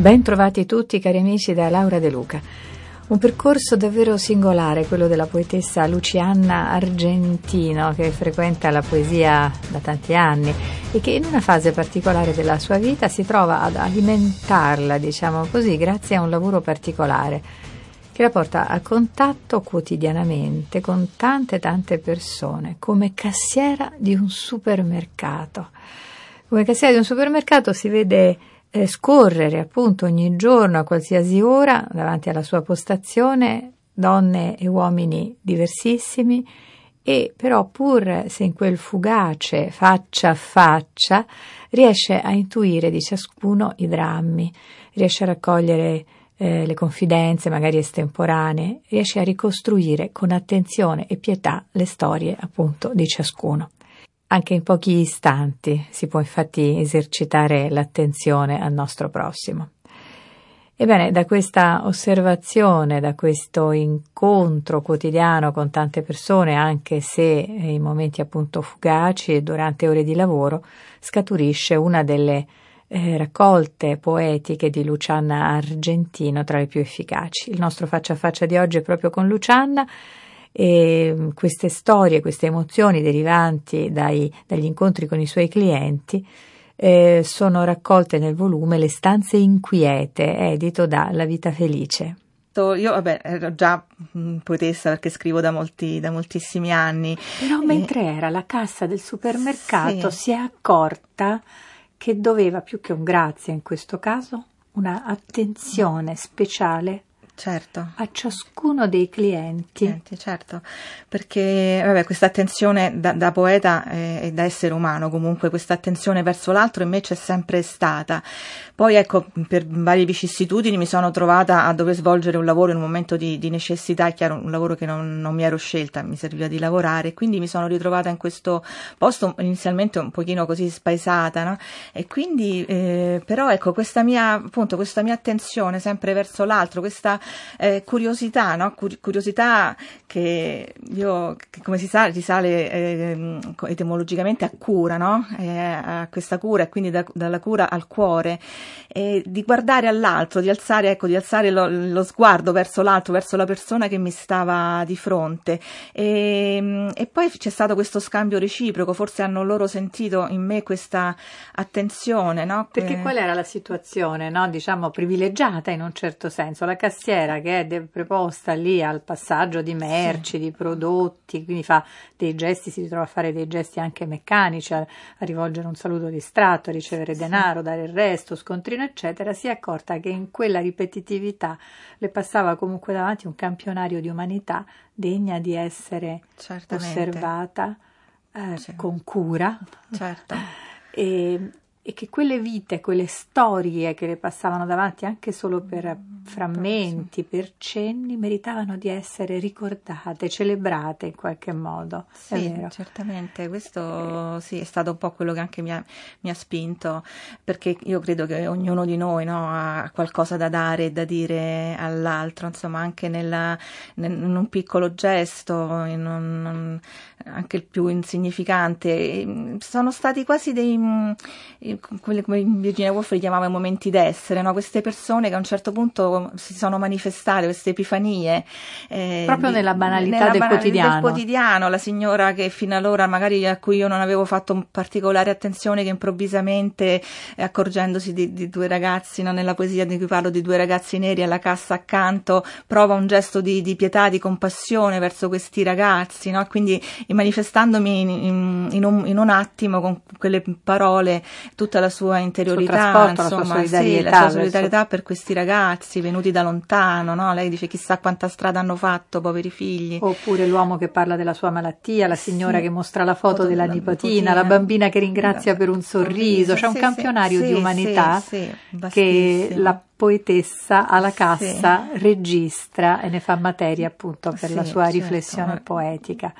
Ben trovati tutti cari amici da Laura De Luca. Un percorso davvero singolare, quello della poetessa Lucianna Argentino, che frequenta la poesia da tanti anni e che in una fase particolare della sua vita si trova ad alimentarla, diciamo così, grazie a un lavoro particolare che la porta a contatto quotidianamente con tante tante persone, come cassiera di un supermercato. Come cassiera di un supermercato si vede eh, scorrere appunto ogni giorno a qualsiasi ora davanti alla sua postazione donne e uomini diversissimi e però pur se in quel fugace faccia a faccia riesce a intuire di ciascuno i drammi, riesce a raccogliere eh, le confidenze magari estemporanee, riesce a ricostruire con attenzione e pietà le storie appunto di ciascuno. Anche in pochi istanti si può infatti esercitare l'attenzione al nostro prossimo. Ebbene, da questa osservazione, da questo incontro quotidiano con tante persone, anche se in momenti appunto fugaci e durante ore di lavoro, scaturisce una delle eh, raccolte poetiche di Luciana Argentino tra le più efficaci. Il nostro faccia a faccia di oggi è proprio con Luciana e queste storie, queste emozioni derivanti dai, dagli incontri con i suoi clienti eh, sono raccolte nel volume Le stanze inquiete, edito da La Vita Felice. Io vabbè, ero già mm, poetessa perché scrivo da, molti, da moltissimi anni. Però mentre era alla cassa del supermercato sì. si è accorta che doveva più che un grazie in questo caso una attenzione speciale certo. a ciascuno dei clienti. clienti certo, perché vabbè, questa attenzione da, da poeta e, e, da essere umano comunque, questa attenzione verso l'altro in me c'è sempre stata. Poi ecco, per varie vicissitudini mi sono trovata a dover svolgere un lavoro in un momento di, di necessità, chiaro, un lavoro che non, non, mi ero scelta, mi serviva di lavorare, quindi mi sono ritrovata in questo posto inizialmente un pochino così spaesata, no? E quindi, eh, però ecco, questa mia, appunto, questa mia attenzione sempre verso l'altro, questa eh, curiosità, no? Cur- curiosità che io, che come si sa, risale eh, etimologicamente a cura, no? Eh, a questa cura e quindi da, dalla cura al cuore, di guardare all'altro, di alzare, ecco, di alzare lo, lo, sguardo verso l'altro, verso la persona che mi stava di fronte. E, e poi c'è stato questo scambio reciproco, forse hanno loro sentito in me questa attenzione, no? Perché qual era la situazione, no? Diciamo privilegiata in un certo senso, la cassiera cassiera che è preposta lì al passaggio di merci, sì. di prodotti, quindi fa dei gesti, si ritrova a fare dei gesti anche meccanici, a, a rivolgere un saluto distratto, a ricevere sì. denaro, dare il resto, scontrino, eccetera, si è accorta che in quella ripetitività le passava comunque davanti un campionario di umanità degna di essere Certamente. osservata eh, sì. con cura. Certo. E, e che quelle vite, quelle storie che le passavano davanti anche solo per frammenti, per cenni, meritavano di essere ricordate, celebrate in qualche modo. Sì, certamente, questo sì, è stato un po' quello che anche mi ha, mi ha spinto, perché io credo che ognuno di noi no, ha qualcosa da dare e da dire all'altro, insomma anche nella, in un piccolo gesto, in un, anche il più insignificante, sono stati quasi dei quelli come Virginia Woolf li chiamava i momenti d'essere, no? queste persone che a un certo punto si sono manifestate, queste epifanie. Eh, Proprio nella banalità nella del, banalità quotidiano. del quotidiano. La signora che fino allora magari a cui io non avevo fatto particolare attenzione, che improvvisamente eh, accorgendosi di, di, due ragazzi, no? nella poesia di cui parlo di due ragazzi neri alla cassa accanto, prova un gesto di, di pietà, di compassione verso questi ragazzi, no? quindi manifestandomi in, in, in, un, in un attimo con quelle parole tutta la sua interiorità, insomma, la sua solidarietà, sì, la sua solidarietà per questi ragazzi, sì, venuti da lontano, no? Lei dice chissà quanta strada hanno fatto, poveri figli. Oppure l'uomo che parla della sua malattia, la signora sì. che mostra la foto, foto della, della nipotina, nipotina, la bambina che ringrazia per un sorriso, c'è un campionario di umanità che la poetessa alla cassa registra e ne fa materia appunto per la sua certo. riflessione poetica.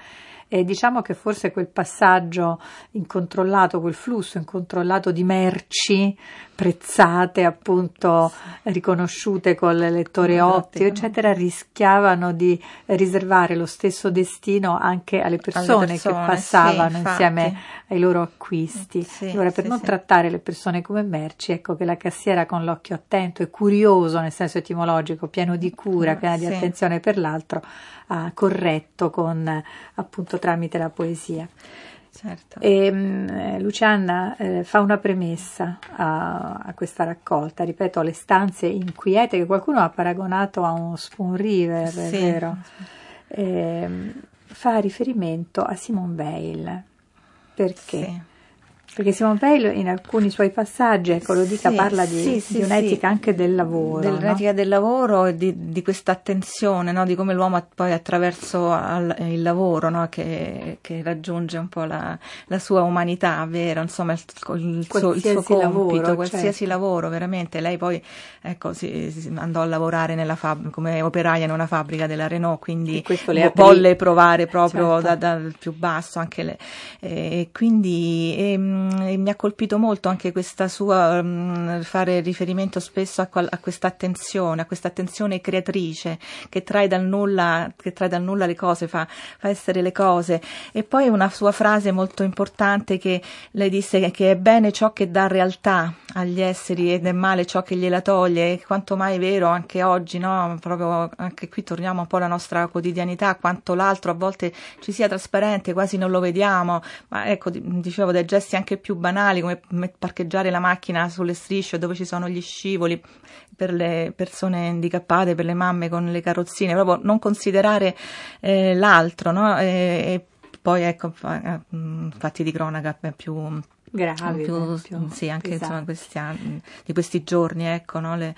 E diciamo che forse quel passaggio incontrollato, quel flusso incontrollato di merci prezzate, appunto riconosciute col lettore ottio, eccetera, rischiavano di riservare lo stesso destino anche alle persone, alle persone che passavano sì, insieme ai loro acquisti. Sì, allora, per sì, non trattare le persone come merci, ecco che la cassiera con l'occhio attento e curioso, nel senso etimologico, pieno di cura, piena di attenzione per l'altro, ha corretto con appunto tramite la poesia. Certo. E, um, Luciana eh, fa una premessa a, a, questa raccolta, ripeto, le stanze inquiete che qualcuno ha paragonato a un spoon river, sì. è vero? E, fa riferimento a Simone Weil. Perché? Sì. Perché Simone Weil in alcuni suoi passaggi, ecco lo dica, sì, parla di, sì, di un'etica anche del lavoro. Dell'etica no? del lavoro e di, di questa attenzione, no? di come l'uomo poi attraverso al, il lavoro no? che, che, raggiunge un po' la, la sua umanità, vero? Insomma, il, il, suo, il suo, compito, lavoro, qualsiasi certo. lavoro, veramente. Lei poi ecco, si, si andò a lavorare fab- come operaia in una fabbrica della Renault, quindi volle provare proprio certo. dal da più basso anche le, e quindi... E, e mi ha colpito molto anche questa sua um, fare riferimento spesso a, a questa attenzione, a questa attenzione creatrice che trae dal nulla, che trae dal nulla le cose, fa, fa essere le cose. E poi una sua frase molto importante che lei disse che è bene ciò che dà realtà agli esseri ed è male ciò che gliela toglie, quanto mai vero anche oggi, no? Proprio anche qui torniamo un po' alla nostra quotidianità, quanto l'altro a volte ci sia trasparente, quasi non lo vediamo, ma ecco, dicevo dai gesti anche più banali come parcheggiare la macchina sulle strisce dove ci sono gli scivoli per le persone handicappate, per le mamme con le carrozzine, proprio non considerare eh, l'altro, no? E, e poi ecco, fatti di cronaca più gravi, più, più sì, anche insomma, questi anni, di questi giorni, ecco, no? Le,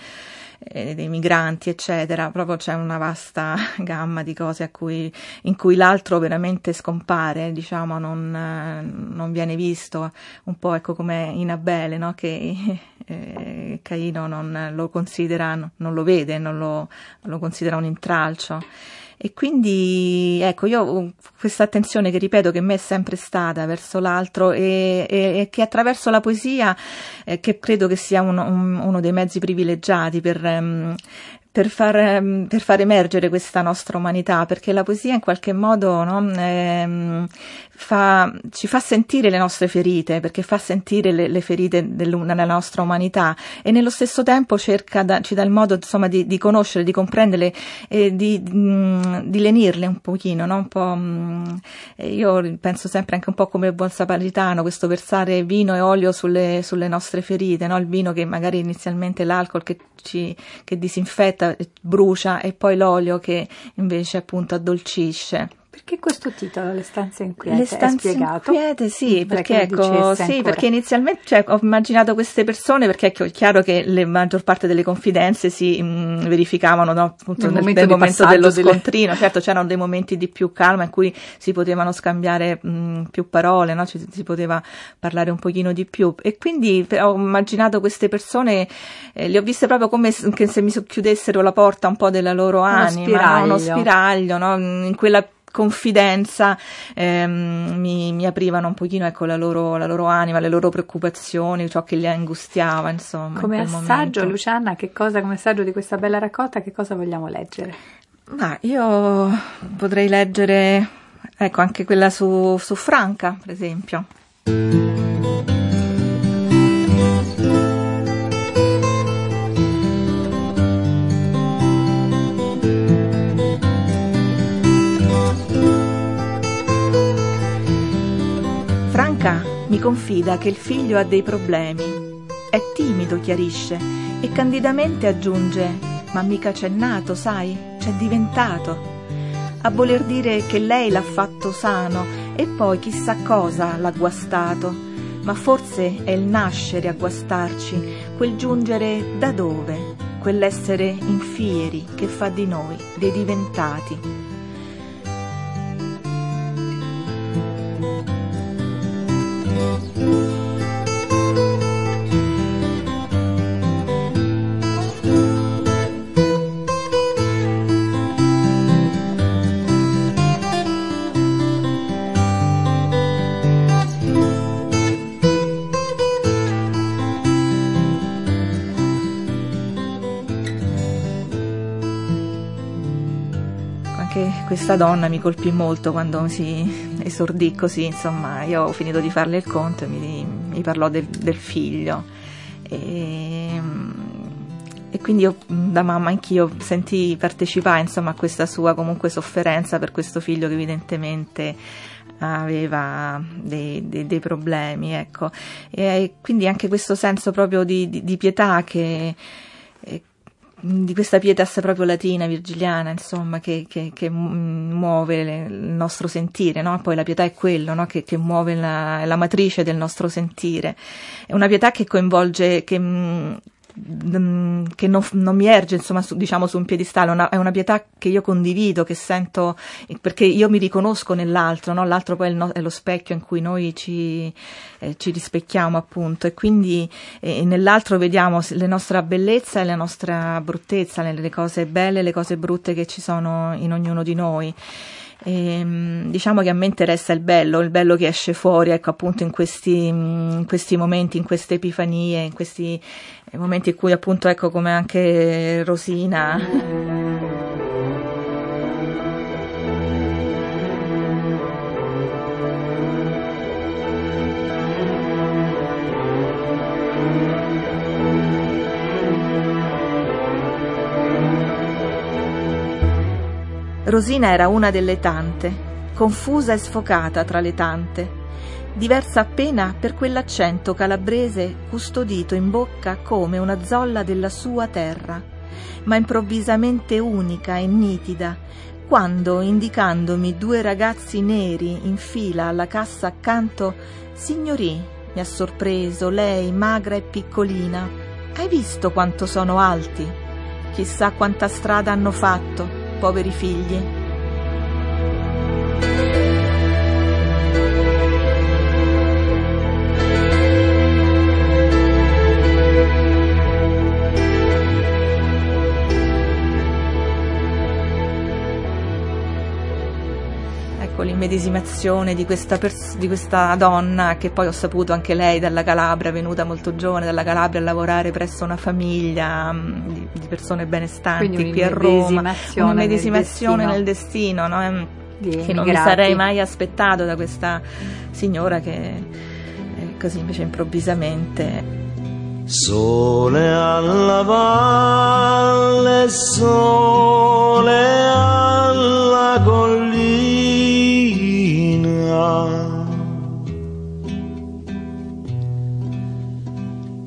eh, dei migranti, eccetera, proprio c'è una vasta gamma di cose cui, in cui l'altro veramente scompare, diciamo, non, non, viene visto, un po' ecco come in Abele, no? che eh, Caino non lo considera, non lo vede, non lo, lo considera un intralcio. E quindi, ecco, io ho questa attenzione che ripeto che me è sempre stata verso l'altro e, e, e che attraverso la poesia, eh, che credo che sia un, un, uno dei mezzi privilegiati per, um, per far, ehm, per far, emergere questa nostra umanità, perché la poesia in qualche modo no, ehm, fa, ci fa sentire le nostre ferite, perché fa sentire le, le ferite della nostra umanità e nello stesso tempo da, ci dà il modo insomma, di, di conoscere, di comprenderle e di, mm, di lenirle un pochino, no? un po', mh, mm, io penso sempre anche un po' come buon samaritano, questo versare vino e olio sulle, sulle nostre ferite, no? il vino che magari inizialmente l'alcol che, ci, che disinfetta, brucia e poi l'olio che invece appunto addolcisce. Perché questo titolo, Le stanze inquiete? Le stanze inquiete, sì, perché, ecco, sì perché inizialmente cioè, ho immaginato queste persone perché ecco, è chiaro che la maggior parte delle confidenze si mh, mm, verificavano no, appunto nel, momento, nel momento dello delle... scontrino, certo c'erano dei momenti di più calma in cui si potevano scambiare mh, mm, più parole, no? Ci, si poteva parlare un pochino di più e quindi ho immaginato queste persone, eh, le ho viste proprio come se, se mi chiudessero la porta un po' della loro anima, uno spiraglio, no? uno spiraglio in quella confidenza ehm, mi, mi, aprivano un pochino ecco, la, loro, la, loro, anima, le loro preoccupazioni, ciò che li angustiava. Insomma, come assaggio, momento. Luciana, che cosa, come assaggio di questa bella raccolta, che cosa vogliamo leggere? Ma io potrei leggere ecco, anche quella su, su Franca, per esempio. Mi confida che il figlio ha dei problemi. È timido, chiarisce, e candidamente aggiunge: Ma mica c'è nato, sai, c'è diventato. A voler dire che lei l'ha fatto sano e poi chissà cosa l'ha guastato. Ma forse è il nascere a guastarci, quel giungere da dove? quell'essere infieri che fa di noi dei diventati. Questa donna mi colpì molto quando si esordì così, insomma, io ho finito di farle il conto e mi, mi parlò del, del figlio. E, e, quindi io da mamma anch'io sentì partecipare insomma, a questa sua comunque sofferenza per questo figlio che evidentemente aveva dei, dei, dei problemi, ecco. E quindi anche questo senso proprio di, di, di pietà che di questa pietas proprio latina, virgiliana, insomma, che, che, che muove il nostro sentire, no? Poi la pietà è quello, no? che, che, muove la, la, matrice del nostro sentire. È una pietà che coinvolge, che, che non, non, mi erge insomma su, diciamo su un piedistallo, una, è una pietà che io condivido, che sento perché io mi riconosco nell'altro, no? l'altro poi è, no, è, lo specchio in cui noi ci, eh, ci rispecchiamo appunto e quindi eh, nell'altro vediamo la nostra bellezza e la nostra bruttezza, le, le cose belle e le cose brutte che ci sono in ognuno di noi. E, ehm, diciamo che a me interessa il bello, il bello che esce fuori, ecco appunto in questi, in questi momenti, in queste epifanie, in questi momenti in cui appunto ecco come anche Rosina Rosina era una delle tante, confusa e sfocata tra le tante, diversa appena per quell'accento calabrese custodito in bocca come una zolla della sua terra, ma improvvisamente unica e nitida, quando, indicandomi due ragazzi neri in fila alla cassa accanto, signorì, mi ha sorpreso lei, magra e piccolina. Hai visto quanto sono alti? Chissà quanta strada hanno fatto poveri figli. L'immedesimazione di questa, pers- di questa, donna che poi ho saputo anche lei dalla Calabria, venuta molto giovane dalla Calabria a lavorare presso una famiglia mh, di, di, persone benestanti qui a Roma. Una medesimazione nel destino, no? che non mi sarei mai aspettato da questa signora che eh, così invece improvvisamente Sole alla valle, sole alla collina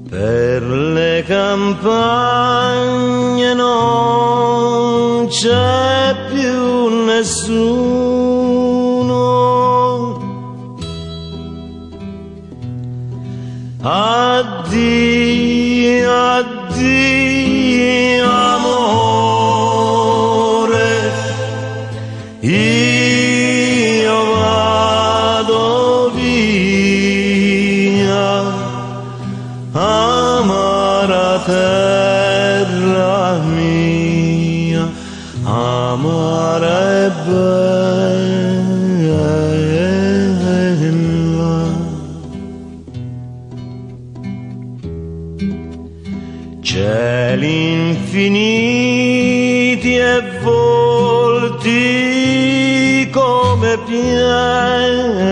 Per le campagne non c'è più nessuno. Cieli infiniti e volti come pietra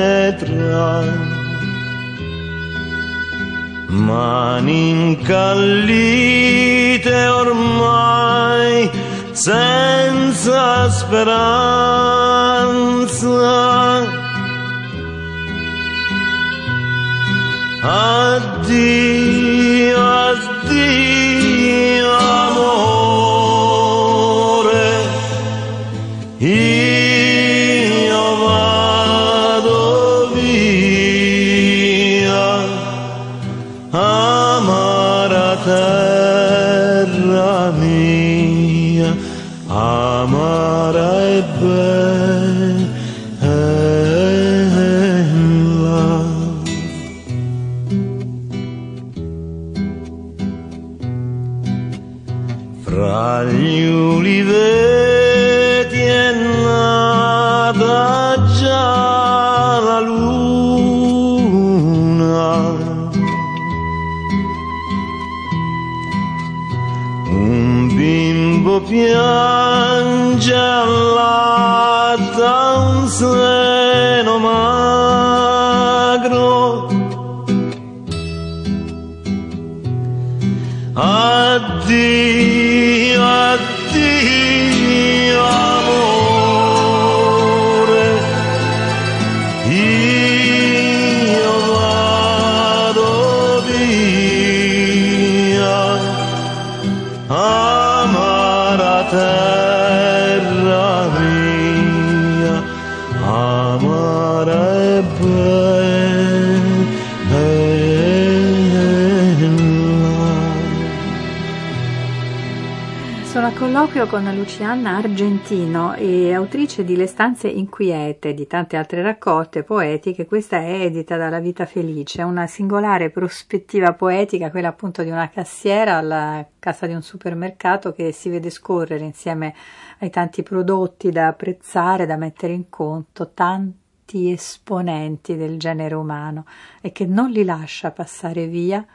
mani incallite ormai senza speranza. Addio, addio colloquio con Lucianna Argentino, autrice di Le stanze inquiete e di tante altre raccolte poetiche. Questa è edita dalla Vita Felice, una singolare prospettiva poetica, quella appunto di una cassiera alla cassa di un supermercato che si vede scorrere insieme ai tanti prodotti da apprezzare, da mettere in conto, tanti esponenti del genere umano e che non li lascia passare via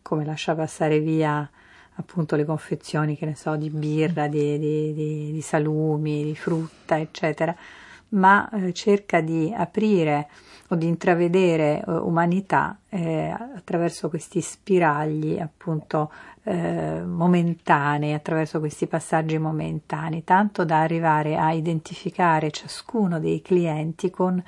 come lascia passare via appunto le confezioni, che ne so, di birra, di, di- di- di salumi, di frutta, eccetera, ma eh, cerca di aprire o di intravedere eh, umanità eh, attraverso questi spiragli appunto eh, momentanei, attraverso questi passaggi momentanei, tanto da arrivare a identificare ciascuno dei clienti con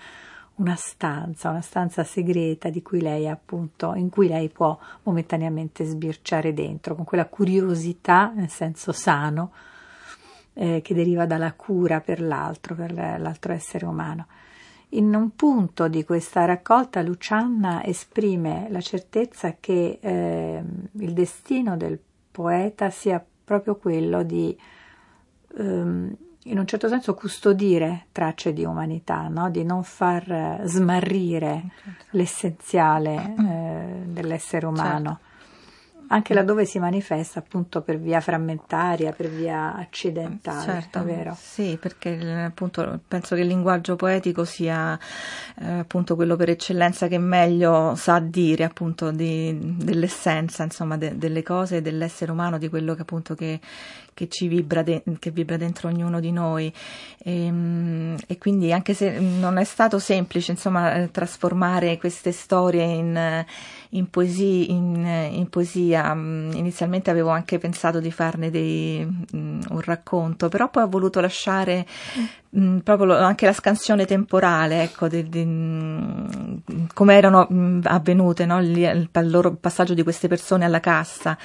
una stanza, una stanza segreta di cui lei appunto, in cui lei può momentaneamente sbirciare dentro, con quella curiosità nel senso sano eh, che deriva dalla cura per l'altro, per l'altro essere umano. In un punto di questa raccolta Lucianna esprime la certezza che eh, il destino del poeta sia proprio quello di ehm, in un certo senso custodire tracce di umanità, no? di non far eh, smarrire l'essenziale eh, dell'essere umano, anche laddove si manifesta appunto per via frammentaria, per via accidentale, Certo, vero? sì, perché appunto penso che il linguaggio poetico sia eh, appunto quello per eccellenza che meglio sa dire appunto di- dell'essenza, insomma, de- delle cose, dell'essere umano, di quello che appunto che, che ci vibra, de- che vibra dentro ognuno di noi. E, mm, e quindi anche se non è stato semplice, insomma, trasformare queste storie in, in poesia, in, in poesia, mm, inizialmente avevo anche pensato di farne dei, mm, un racconto, però poi ho voluto lasciare mm, proprio anche la scansione temporale, ecco, mm, come erano mm, avvenute, no? Il, il il loro passaggio di queste persone alla cassa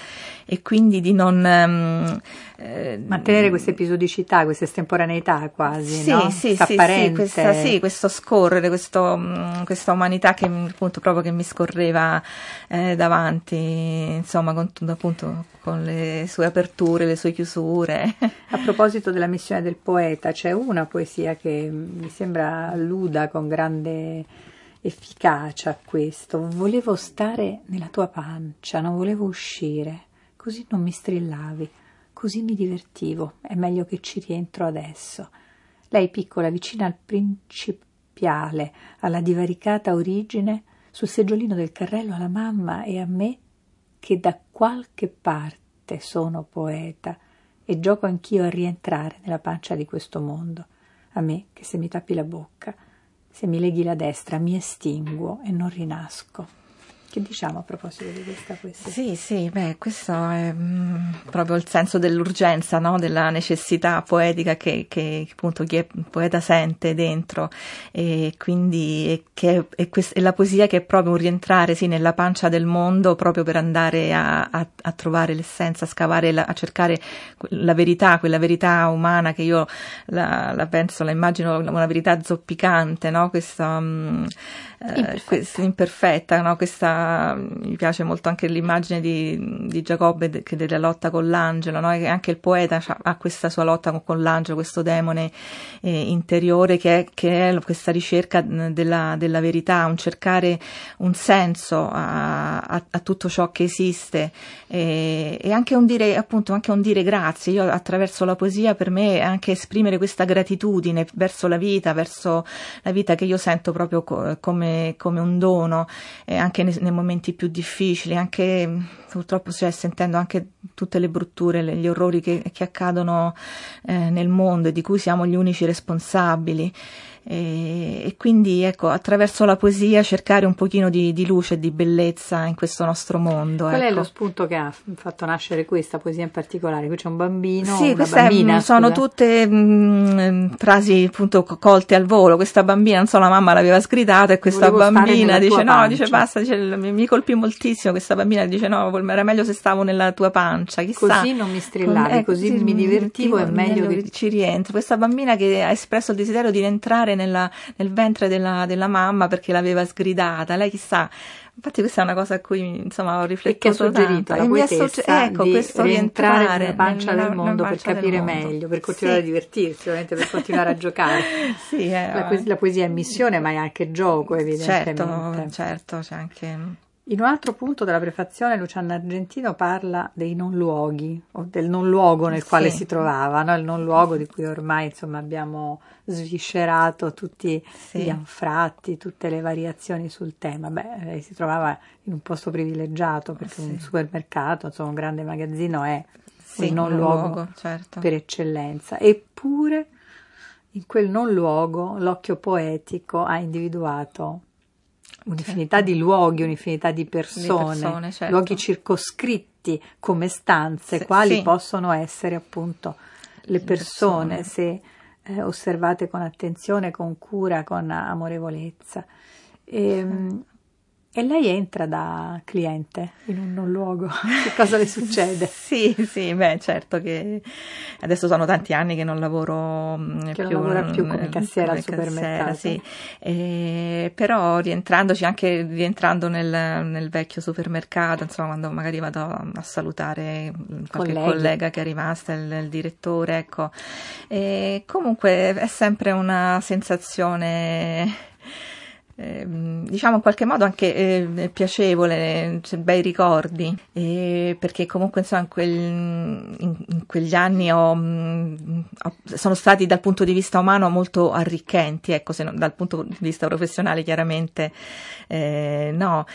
e quindi di non... ehm, eh, Mantenere questa episodicità, questa estemporaneità quasi, sì, no? sì, sì, sì, questa- sì, questo scorrere, questo, mh, questa umanità che mh, appunto proprio che mi scorreva eh, davanti, insomma, con, appunto, con le sue aperture, le sue chiusure. A proposito della missione del poeta, c'è una poesia che mi sembra alluda con grande efficacia a questo. Volevo stare nella tua pancia, non volevo uscire, così non mi strillavi, così mi divertivo. È meglio che ci rientro adesso. Lei piccola, vicina al principiale, alla divaricata origine, sul seggiolino del carrello alla mamma e a me, che da qualche parte sono poeta e gioco anch'io a rientrare nella pancia di questo mondo. A me che se mi tappi la bocca, se mi leghi la destra, mi estinguo e non rinasco. Che diciamo a proposito di questa poesia? Sì, sì, beh, questo è mm, proprio il senso dell'urgenza, no? della necessità poetica che, che appunto chi è poeta sente dentro e quindi è, che è, quest- è la poesia che è proprio un rientrare sì, nella pancia del mondo proprio per andare a, a- a trovare l'essenza, a scavare, la- a cercare la verità, quella verità umana che io la, la penso, la immagino una verità zoppicante, no? questa, mm, eh, Imperfetta. questa imperfetta, no? questa mi piace molto anche l'immagine di, di Giacobbe che della lotta con l'angelo, no? anche il poeta ha questa sua lotta con, con l'angelo, questo demone eh, interiore che è, che è, questa ricerca della, della, verità, un cercare un senso a, a, a tutto ciò che esiste e, e, anche un dire appunto anche un dire grazie. Io attraverso la poesia per me anche esprimere questa gratitudine verso la vita, verso la vita che io sento proprio co- come, come, un dono, eh, anche nei, nei, momenti più difficili, anche purtroppo cioè, sentendo anche tutte le brutture, gli orrori che, che accadono eh, nel mondo e di cui siamo gli unici responsabili. E, e, quindi ecco attraverso la poesia cercare un pochino di, di luce e di bellezza in questo nostro mondo. Qual ecco. è lo spunto che ha fatto nascere questa poesia in particolare? Qui c'è un bambino, sì, una bambina, è, sono tutte mh, frasi appunto colte al volo. Questa bambina, non so, la mamma l'aveva sgridata e questa Volevo bambina dice no, pancia. dice basta, dice, mi colpì moltissimo. Questa bambina dice no, era meglio se stavo nella tua pancia. Chissà. Così non mi strillavi, eh, così mi divertivo, è meglio, meglio che ci rientro. Questa bambina che ha espresso il desiderio di rientrare nella, nel ventre della, della mamma perché l'aveva sgridata. Lei chissà. Infatti questa è una cosa a cui insomma ho riflettuto e che ha suggerito tanto. la sugge- ecco, di questo rientrare rientrare nella pancia nella, del mondo nella per pancia capire mondo. meglio, per continuare sì. a divertirsi, ovviamente per continuare a giocare. sì, eh, la, poesia, la, poesia, è missione, ma è anche gioco, evidentemente. Certo, certo, c'è anche in un altro punto della prefazione Luciano Argentino parla dei non luoghi o del non luogo nel quale sì. si trovava, no? il non luogo di cui ormai insomma, abbiamo sviscerato tutti sì. gli anfratti, tutte le variazioni sul tema. Beh, lei si trovava in un posto privilegiato perché sì. un supermercato, insomma, un grande magazzino è il non luogo, luogo certo. per eccellenza. Eppure in quel non luogo l'occhio poetico ha individuato un'infinità certo. di luoghi, un'infinità di persone, di persone certo. luoghi circoscritti come stanze, sì, quali sì. possono essere appunto le persone, persone. se eh, osservate con attenzione, con cura, con amorevolezza. E, sì. E lei entra da cliente in un non luogo, che cosa le succede? sì, sì, beh, certo che adesso sono tanti anni che non lavoro che più, non lavora più come cassiera come al supermercato. Cassiera, sì. e, però rientrandoci anche rientrando nel, nel, vecchio supermercato, insomma, quando magari vado a salutare qualche Colleghi. collega che è rimasta, il, il direttore, ecco. E comunque è sempre una sensazione eh, diciamo in qualche modo anche eh, piacevole, cioè, bei ricordi, eh, perché comunque insomma in, quel, in, in quegli anni ho, ho, sono stati dal punto di vista umano molto arricchenti, ecco, se non, dal punto di vista professionale chiaramente eh, no,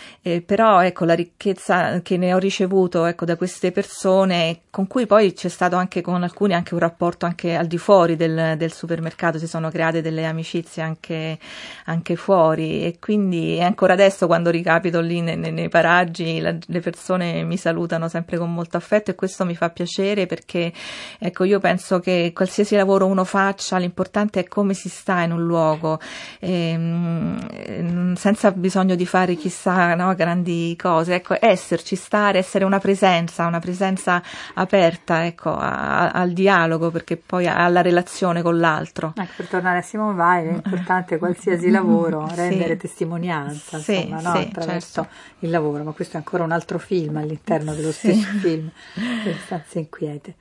però ecco la ricchezza che ne ho ricevuto ecco, da queste persone con cui poi c'è stato anche con alcuni anche un rapporto anche al di fuori del, del supermercato, si sono create delle amicizie anche, anche fuori e quindi ancora adesso quando ricapito lì nei, nei paraggi la, le persone mi salutano sempre con molto affetto e questo mi fa piacere perché ecco io penso che qualsiasi lavoro uno faccia l'importante è come si sta in un luogo. Ehm, senza bisogno di fare chissà no, grandi cose. Ecco esserci stare essere una presenza una presenza aperta ecco a, a, al dialogo perché poi alla relazione con l'altro. Ecco per tornare a Simone Weil è importante qualsiasi lavoro sì. Rendere testimonianza sì, insomma, no? sì, attraverso certo. il lavoro, ma questo è ancora un altro film all'interno dello sì. stesso film, Le stanze inquiete.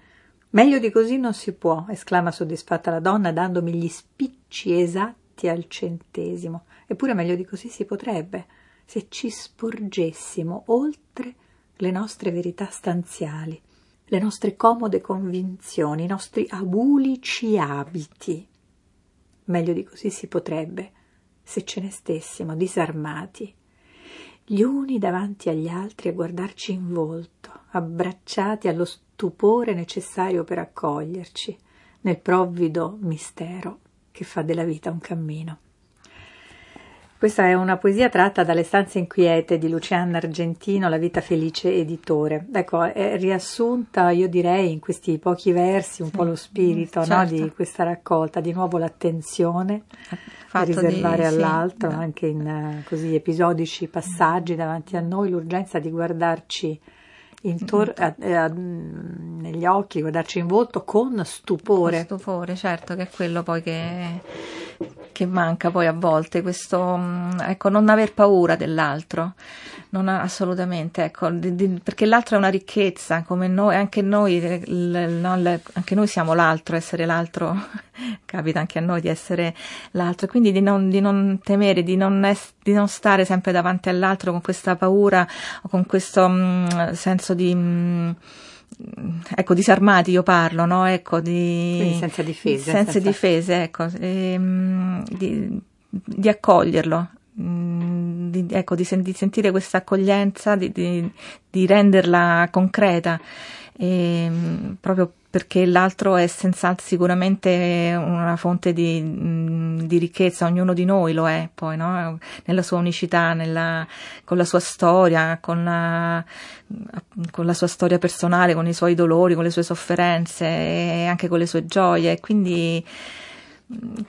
Meglio di così non si può, esclama soddisfatta la donna dandomi gli spicci esatti al centesimo. Eppure meglio di così si potrebbe, se ci sporgessimo oltre le nostre verità stanziali, le nostre comode convinzioni, i nostri abulici abiti. Meglio di così si potrebbe se ce ne stessimo disarmati, gli uni davanti agli altri a guardarci in volto, abbracciati allo stupore necessario per accoglierci nel provvido mistero che fa della vita un cammino. Questa è una poesia tratta dalle stanze inquiete di Luciano Argentino, La vita felice editore. Ecco, è riassunta, io direi, in questi pochi versi un po' lo spirito certo. no, di questa raccolta, di nuovo l'attenzione da riservare di, all'altro, sì, anche in uh, così episodici passaggi davanti a noi, l'urgenza di guardarci intor- a, a, negli occhi, guardarci in volto con stupore. Con stupore, certo, che è quello poi che che manca poi a volte, questo mm, ecco, non aver paura dell'altro, non assolutamente, ecco, di, di, perché l'altro è una ricchezza, come noi, anche noi, l, no, l, anche noi siamo l'altro, essere l'altro, capita anche a noi di essere l'altro, quindi di non, di non temere, di non, es, di non, stare sempre davanti all'altro con questa paura o con questo mh, mm, senso di... Mh, mm, ecco, disarmati io parlo, no? Ecco, di... Quindi senza difese. Senza, senza... difese, ecco, ehm, di, di accoglierlo, Mm, di, ecco, di, di, sentire questa accoglienza, di, di renderla concreta, e, mm, proprio perché l'altro è sicuramente una fonte di, di, ricchezza, ognuno di noi lo è poi, no? nella sua unicità, nella, con la sua storia, con la, con la, sua storia personale, con i suoi dolori, con le sue sofferenze e anche con le sue gioie. Quindi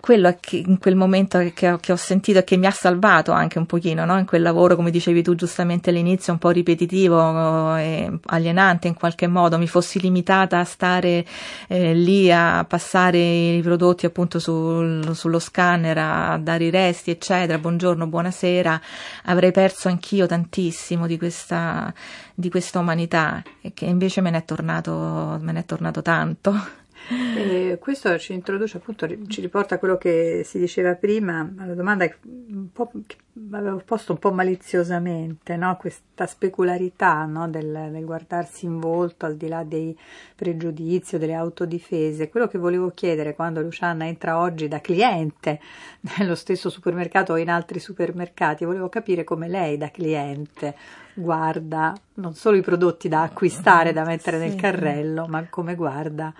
quello che in quel momento che ho, che ho, sentito e che mi ha salvato anche un pochino, no? in quel lavoro, come dicevi tu giustamente all'inizio, un po' ripetitivo e alienante in qualche modo, mi fossi limitata a stare eh, lì a passare i prodotti appunto sul, sullo scanner, a dare i resti, eccetera, buongiorno, buonasera, avrei perso anch'io tantissimo di questa, di questa umanità e che invece me ne è tornato, me ne è tornato tanto. E questo ci introduce appunto, ci riporta a quello che si diceva prima, alla domanda che, che avevo posto un po' maliziosamente, no? questa specularità no? del, del, guardarsi in volto al di là dei pregiudizi o delle autodifese. Quello che volevo chiedere quando Luciana entra oggi da cliente nello stesso supermercato o in altri supermercati, volevo capire come lei da cliente guarda non solo i prodotti da acquistare, da mettere sì. nel carrello, ma come guarda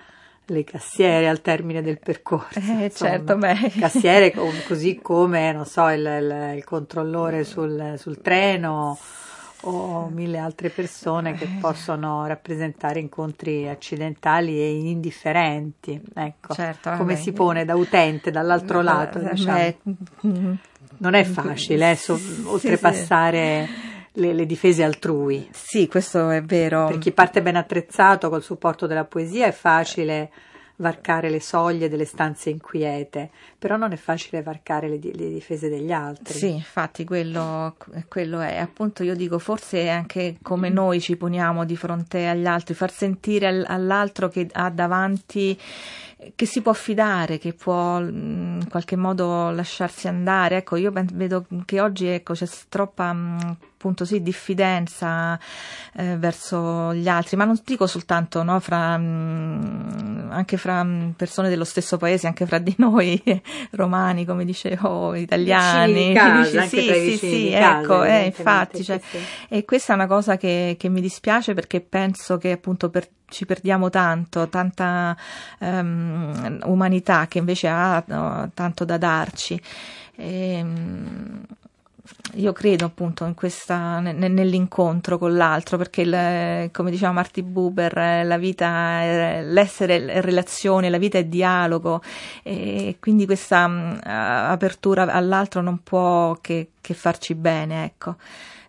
le cassiere al termine del percorso. Eh, certo, beh. Cassiere così come, non so, il, il, il controllore sul, sul, treno o mille altre persone che eh. possono rappresentare incontri accidentali e indifferenti. Ecco, certo, come si pone da utente dall'altro lato, diciamo. Non è facile eh, so, oltrepassare... Sì, sì le, le, difese altrui. Sì, questo è vero. Per chi parte ben attrezzato col supporto della poesia è facile varcare le soglie delle stanze inquiete, però non è facile varcare le, le difese degli altri. Sì, infatti quello, quello, è. Appunto io dico, forse anche come noi ci poniamo di fronte agli altri, far sentire all'altro che ha davanti che si può fidare, che può mm, in qualche modo lasciarsi andare. Ecco, io vedo che oggi ecco, c'è troppa mm, appunto sì, diffidenza eh, verso gli altri, ma non dico soltanto no, fra, mh, mm, anche fra persone dello stesso paese, anche fra di noi, romani, come dicevo, italiani. Casa, sì, sì, sì, ecco, eh, infatti, cioè, sì. e questa è una cosa che, che mi dispiace perché penso che appunto per ci perdiamo tanto, tanta um, umanità che invece ha no, tanto da darci. E, um, io credo appunto questa, nell'incontro con l'altro, perché il, come diceva Marty Buber, la vita, è, l'essere è relazione, la vita è dialogo e quindi questa um, apertura all'altro non può che, che farci bene, ecco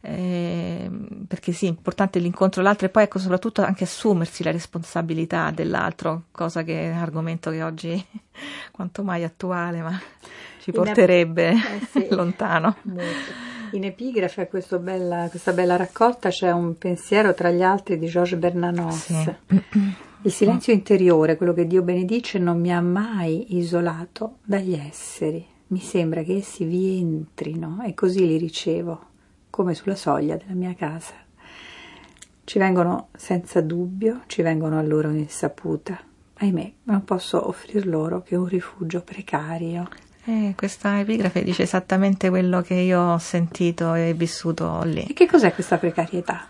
eh, perché sì, è importante l'incontro l'altro e poi ecco soprattutto anche assumersi la responsabilità dell'altro, cosa che è un argomento che oggi quanto mai attuale, ma ci porterebbe eh sì, lontano. Molto. In epigrafe a bella, questa bella raccolta c'è un pensiero tra gli altri di Georges Bernanos. Sì. Il silenzio interiore, quello che Dio benedice, non mi ha mai isolato dagli esseri. Mi sembra che essi vi entrino e così li ricevo come sulla soglia della mia casa. Ci vengono senza dubbio, ci vengono a loro insaputa. Ahimè, non posso offrir loro che un rifugio precario. Eh, questa epigrafe dice esattamente quello che io ho sentito e vissuto lì. E che cos'è questa precarietà?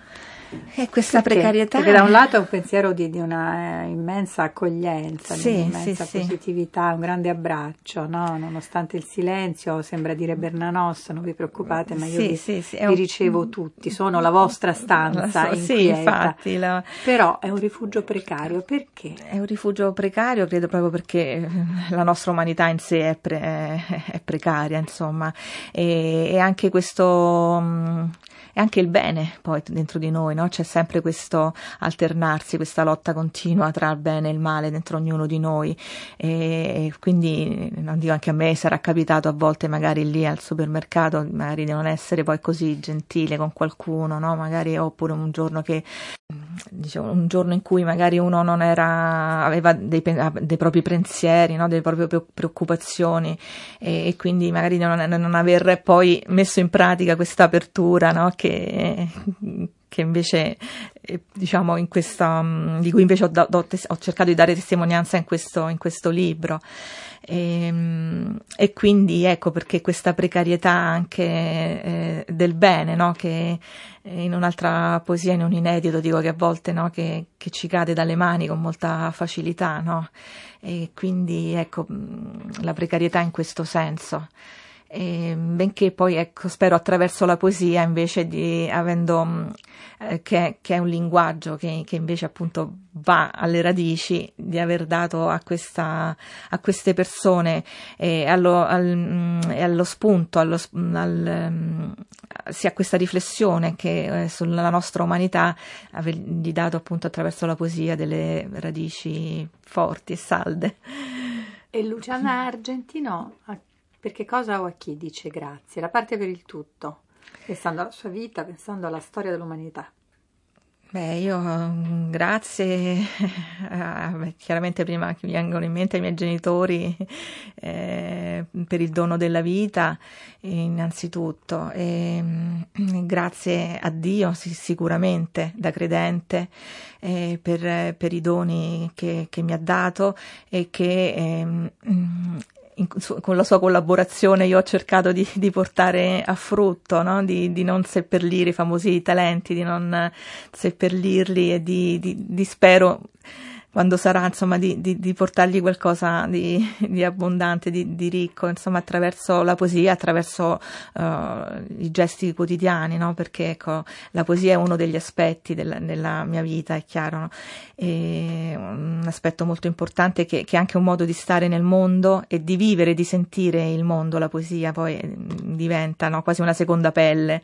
E questa Perché? precarietà. Perché da un lato è un pensiero di, di una eh, immensa accoglienza, sì, di un'immensa sì, positività, sì. un grande abbraccio, no? nonostante il silenzio, sembra dire Bernanos, non vi preoccupate, ma io vi, vi un... ricevo tutti, sono la vostra stanza. So, sì, infatti. La... Però è un rifugio precario, perché? È un rifugio precario, credo proprio perché la nostra umanità in sé è, pre- è precaria, insomma, e, e anche questo... Mh, e anche il bene poi dentro di noi, no? c'è sempre questo alternarsi, questa lotta continua tra il bene e il male dentro ognuno di noi e, quindi non dico anche a me sarà capitato a volte magari lì al supermercato magari di non essere poi così gentile con qualcuno, no? magari oppure un giorno che diciamo, un giorno in cui magari uno non era, aveva dei, dei propri pensieri, no? delle proprie preoccupazioni e, e quindi magari non, non, aver poi messo in pratica questa apertura no? che, che invece eh, diciamo in questa, mm, di cui invece ho, do, ho, cercato di dare testimonianza in questo, in questo libro e, ehm, e, quindi ecco perché questa precarietà anche eh, del bene no? che in un'altra poesia in un inedito dico che a volte no? che, che, ci cade dalle mani con molta facilità no? e quindi ecco mm, la precarietà in questo senso e, benché poi ecco, spero attraverso la poesia invece di avendo mm, eh, che, che, è un linguaggio che, che, invece appunto va alle radici di aver dato a, questa, a queste persone e allo, al, mm, e allo spunto allo, al, mm, sia questa riflessione che eh, sulla nostra umanità avergli dato appunto attraverso la poesia delle radici forti e salde. E Luciana Argentino perché cosa o a chi dice grazie? La parte per il tutto, pensando alla sua vita, pensando alla storia dell'umanità. Beh, io mm, grazie, eh, chiaramente prima che mi vengono in mente i miei genitori eh, per il dono della vita, innanzitutto, e, mm, grazie a Dio sì, sicuramente da credente eh, per, per, i doni che, che, mi ha dato e che ehm, in, con la sua collaborazione io ho cercato di, di portare a frutto, no? di, di, non seppellire i famosi talenti, di non seppellirli e di, di spero quando sarà, insomma, di, di, di portargli qualcosa di, di abbondante, di, ricco, insomma, attraverso la poesia, attraverso uh, i gesti quotidiani, no? Perché, ecco, la poesia è uno degli aspetti della, della mia vita, è chiaro, no? E un aspetto molto importante che, che, è anche un modo di stare nel mondo e di vivere, di sentire il mondo, la poesia poi diventa, no? Quasi una seconda pelle.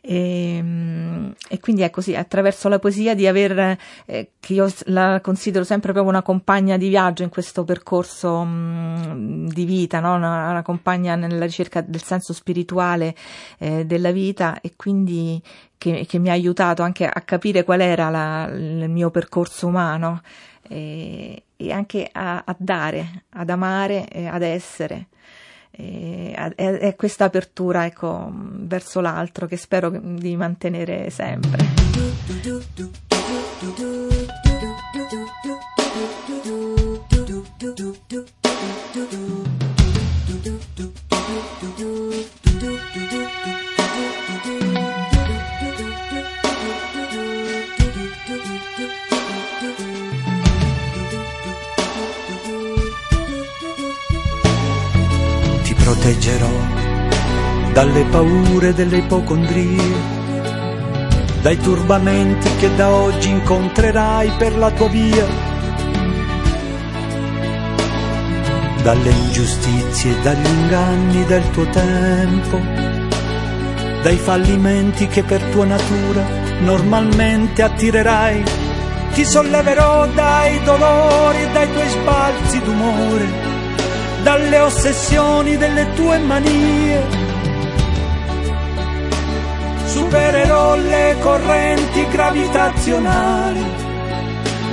E, ehm, e, quindi è così, attraverso la poesia di aver, eh, che io la considero sempre proprio una compagna di viaggio in questo percorso mh, mm, di vita, no? una, una, compagna nella ricerca del senso spirituale eh, della vita e quindi che, che, mi ha aiutato anche a capire qual era la, il mio percorso umano e, e anche a, a, dare, ad amare, e ad essere è questa apertura ecco, verso l'altro che spero di mantenere sempre. Proteggerò dalle paure delle ipocondrie, dai turbamenti che da oggi incontrerai per la tua via, dalle ingiustizie, dagli inganni del tuo tempo, dai fallimenti che per tua natura normalmente attirerai. Ti solleverò dai dolori dai tuoi sbalzi d'umore dalle ossessioni delle tue manie. Supererò le correnti gravitazionali,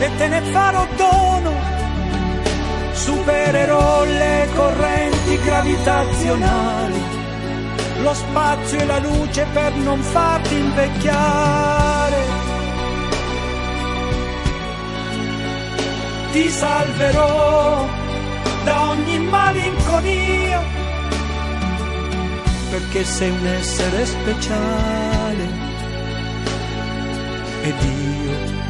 e te ne farò dono. Supererò le correnti gravitazionali, lo spazio e la luce per non farti invecchiare. Ti salverò da ogni malinconia, perché sei un essere speciale ed io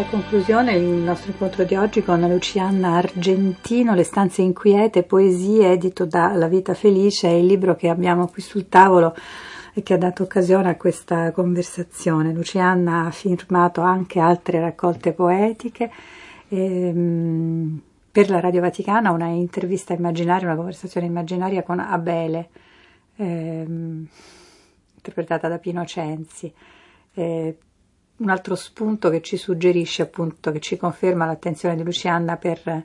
A conclusione il nostro incontro di oggi con Lucianna Argentino, Le stanze inquiete, poesie, edito da La vita felice, è il libro che abbiamo qui sul tavolo e che ha dato occasione a questa conversazione. Lucianna ha firmato anche altre raccolte poetiche. E, per la Radio Vaticana una intervista immaginaria, una conversazione immaginaria con Abele, ehm, interpretata da Pino Censi. Eh, un altro spunto che ci suggerisce appunto, che ci conferma l'attenzione di Lucianna per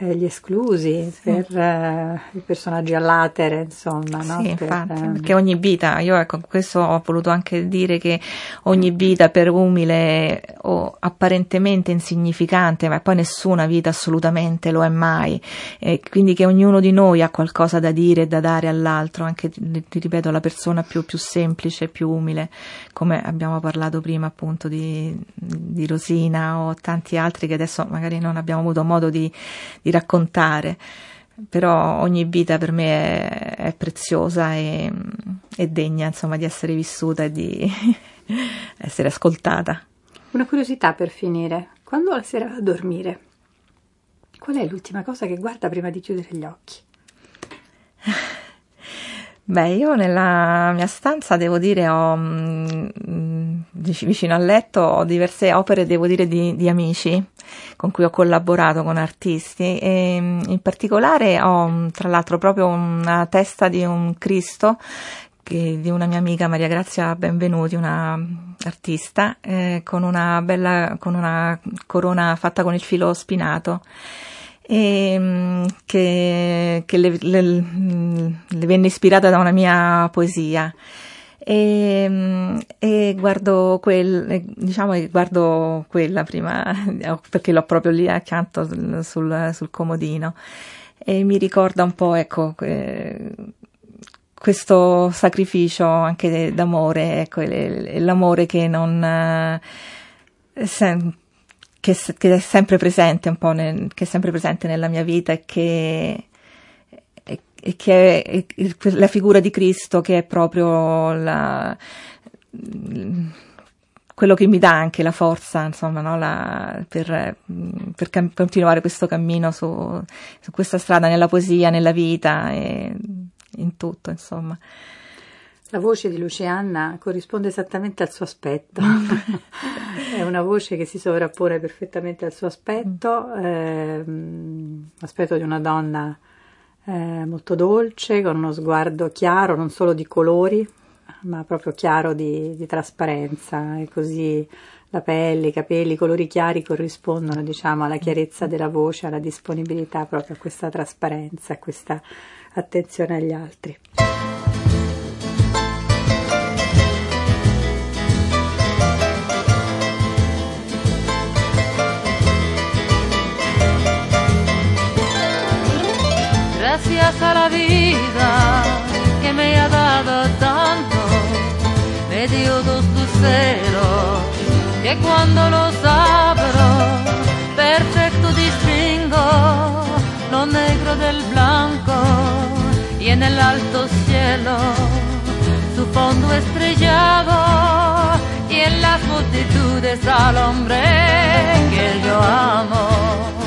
eh, gli esclusi, sì. per eh, i personaggi all'atere, insomma. No? Sì, per, infatti, ehm, perché ogni vita, io ecco, questo ho voluto anche dire che ogni vita per umile o apparentemente insignificante, ma poi nessuna vita assolutamente lo è mai, e quindi che ognuno di noi ha qualcosa da dire e da dare all'altro, anche, ti ripeto, la persona più, più semplice, più umile, come abbiamo parlato prima appunto di, di Rosina o tanti altri che adesso magari non abbiamo avuto modo di, di raccontare, però ogni vita per me è, è preziosa e, e, degna insomma di essere vissuta e di essere ascoltata. Una curiosità per finire, quando la sera va a dormire, qual è l'ultima cosa che guarda prima di chiudere gli occhi? Beh, io nella mia stanza devo dire ho mh, vicino al letto ho diverse opere, devo dire, di, di, amici con cui ho collaborato con artisti e in particolare ho tra l'altro proprio una testa di un Cristo di una mia amica Maria Grazia Benvenuti, una artista, eh, con una bella con una corona fatta con il filo spinato e, mm, che, che le, le, le, venne ispirata da una mia poesia. E, e guardo, quel, diciamo guardo quella prima, perché l'ho proprio lì accanto sul, sul comodino. E mi ricorda un po', ecco, questo sacrificio anche d'amore, ecco, l'amore che non, eh, che, che, è sempre presente un po' nel, che è sempre presente nella mia vita e che, che è, la figura di Cristo che è proprio la, quello che mi dà anche la forza, insomma, no? la, per, per cam- continuare questo cammino su, su questa strada nella poesia, nella vita e in tutto, insomma. La voce di Lucianna corrisponde esattamente al suo aspetto, è una voce che si sovrappone perfettamente al suo aspetto, eh, l'aspetto di una donna eh, molto dolce, con uno sguardo chiaro, non solo di colori, ma proprio chiaro di, di trasparenza e così la pelle, i capelli, i colori chiari corrispondono diciamo alla chiarezza della voce, alla disponibilità proprio a questa trasparenza, a questa attenzione agli altri. A la vida que me ha dado tanto, me dio dos luceros que cuando los abro, perfecto distingo lo negro del blanco y en el alto cielo su fondo estrellado y en las multitudes al hombre que yo amo.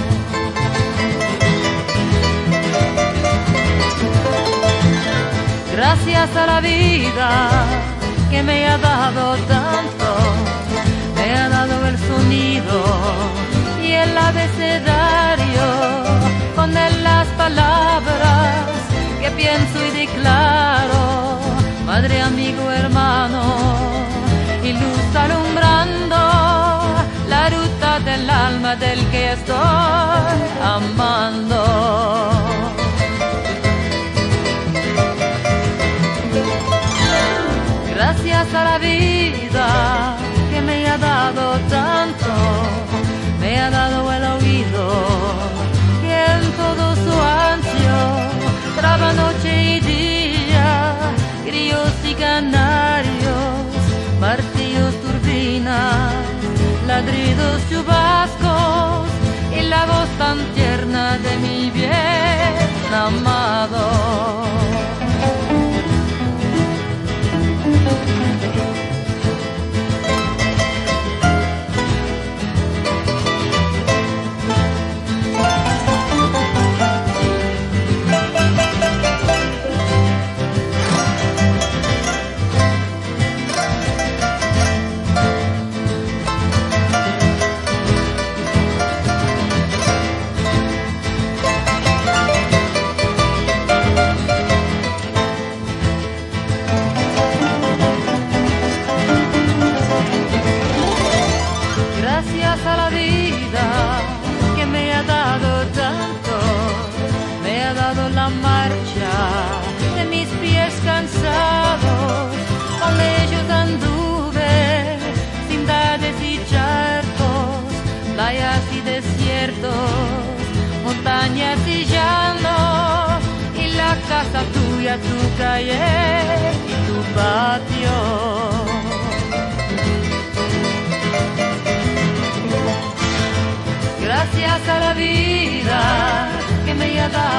Gracias a la vida que me ha dado tanto, me ha dado el sonido y el abecedario con las palabras que pienso y declaro, madre, amigo, hermano, y luz alumbrando la ruta del alma del que estoy amando. Gracias a la vida que me ha dado tanto, me ha dado el oído y en todo su ancho traba noche y día, grillos y canarios, martillos, turbinas, ladridos, chubascos y la voz tan tierna de mi bien amado.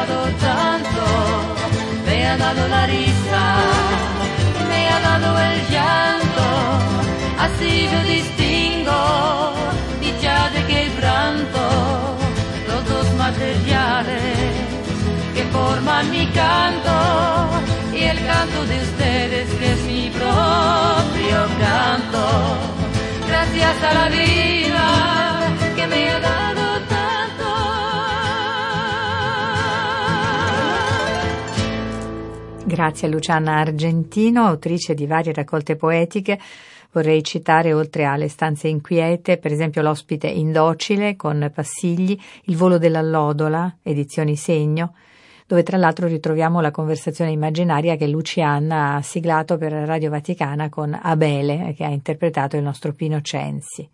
Tanto, me ha dado la risa, me ha dado el llanto, así yo distingo dicha de quebranto, los dos materiales que forman mi canto y el canto de ustedes que es mi propio canto. Gracias a la vida Grazie a Luciana Argentino, autrice di varie raccolte poetiche. Vorrei citare, oltre alle stanze inquiete, per esempio l'ospite indocile con Passigli, Il volo dell'allodola, edizioni Segno, dove tra l'altro ritroviamo la conversazione immaginaria che Luciana ha siglato per Radio Vaticana con Abele, che ha interpretato il nostro Pino Censi.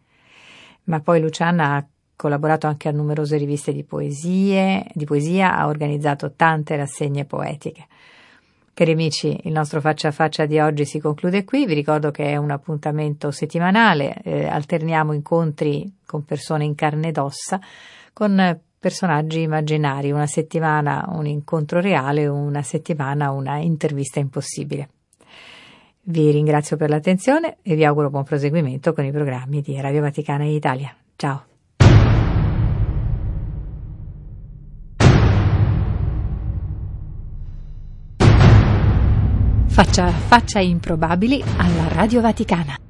Ma poi Luciana ha collaborato anche a numerose riviste di poesie, di poesia, ha organizzato tante rassegne poetiche. Cari amici, il nostro faccia a faccia di oggi si conclude qui. Vi ricordo che è un appuntamento settimanale, eh, alterniamo incontri con persone in carne ed ossa, con personaggi immaginari. Una settimana un incontro reale, una settimana una intervista impossibile. Vi ringrazio per l'attenzione e vi auguro buon proseguimento con i programmi di Radio Vaticana in Italia. Ciao. Faccia a faccia improbabili alla Radio Vaticana.